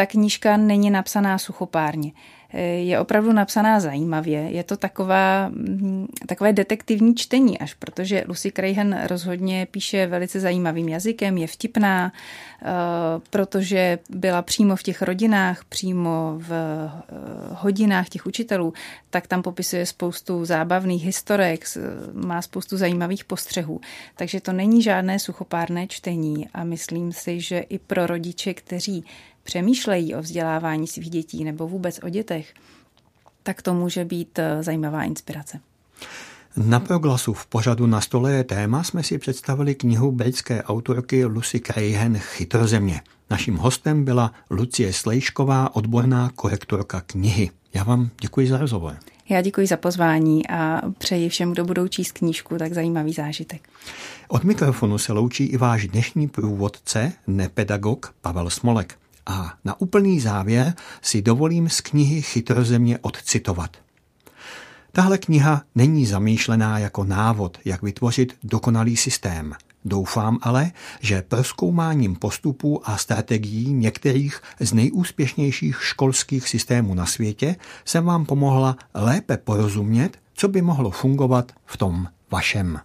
Ta knížka není napsaná suchopárně je opravdu napsaná zajímavě. Je to taková, mm, takové detektivní čtení až, protože Lucy Crahan rozhodně píše velice zajímavým jazykem, je vtipná, eh, protože byla přímo v těch rodinách, přímo v eh, hodinách těch učitelů, tak tam popisuje spoustu zábavných historek, má spoustu zajímavých postřehů. Takže to není žádné suchopárné čtení a myslím si, že i pro rodiče, kteří přemýšlejí o vzdělávání svých dětí nebo vůbec o dětech, tak to může být eh, zajímavá inspirace. Na proglasu v pořadu na stole je téma jsme si představili knihu britské autorky Lucy Crahan Chytrozemě. Naším hostem byla Lucie Slejšková, odborná korektorka knihy. Já vám děkuji za rozhovor. Já děkuji za pozvání a přeji všem, kdo budou číst knížku, tak zajímavý zážitek. Od mikrofonu se loučí i váš dnešní průvodce, nepedagog Pavel Smolek. A na úplný závěr si dovolím z knihy Chytrozemě odcitovat. Tahle kniha není zamýšlená jako návod, jak vytvořit dokonalý systém. Doufám ale, že proskoumáním postupů a strategií některých z nejúspěšnějších školských systémů na světě jsem vám pomohla lépe porozumět, co by mohlo fungovat v tom vašem.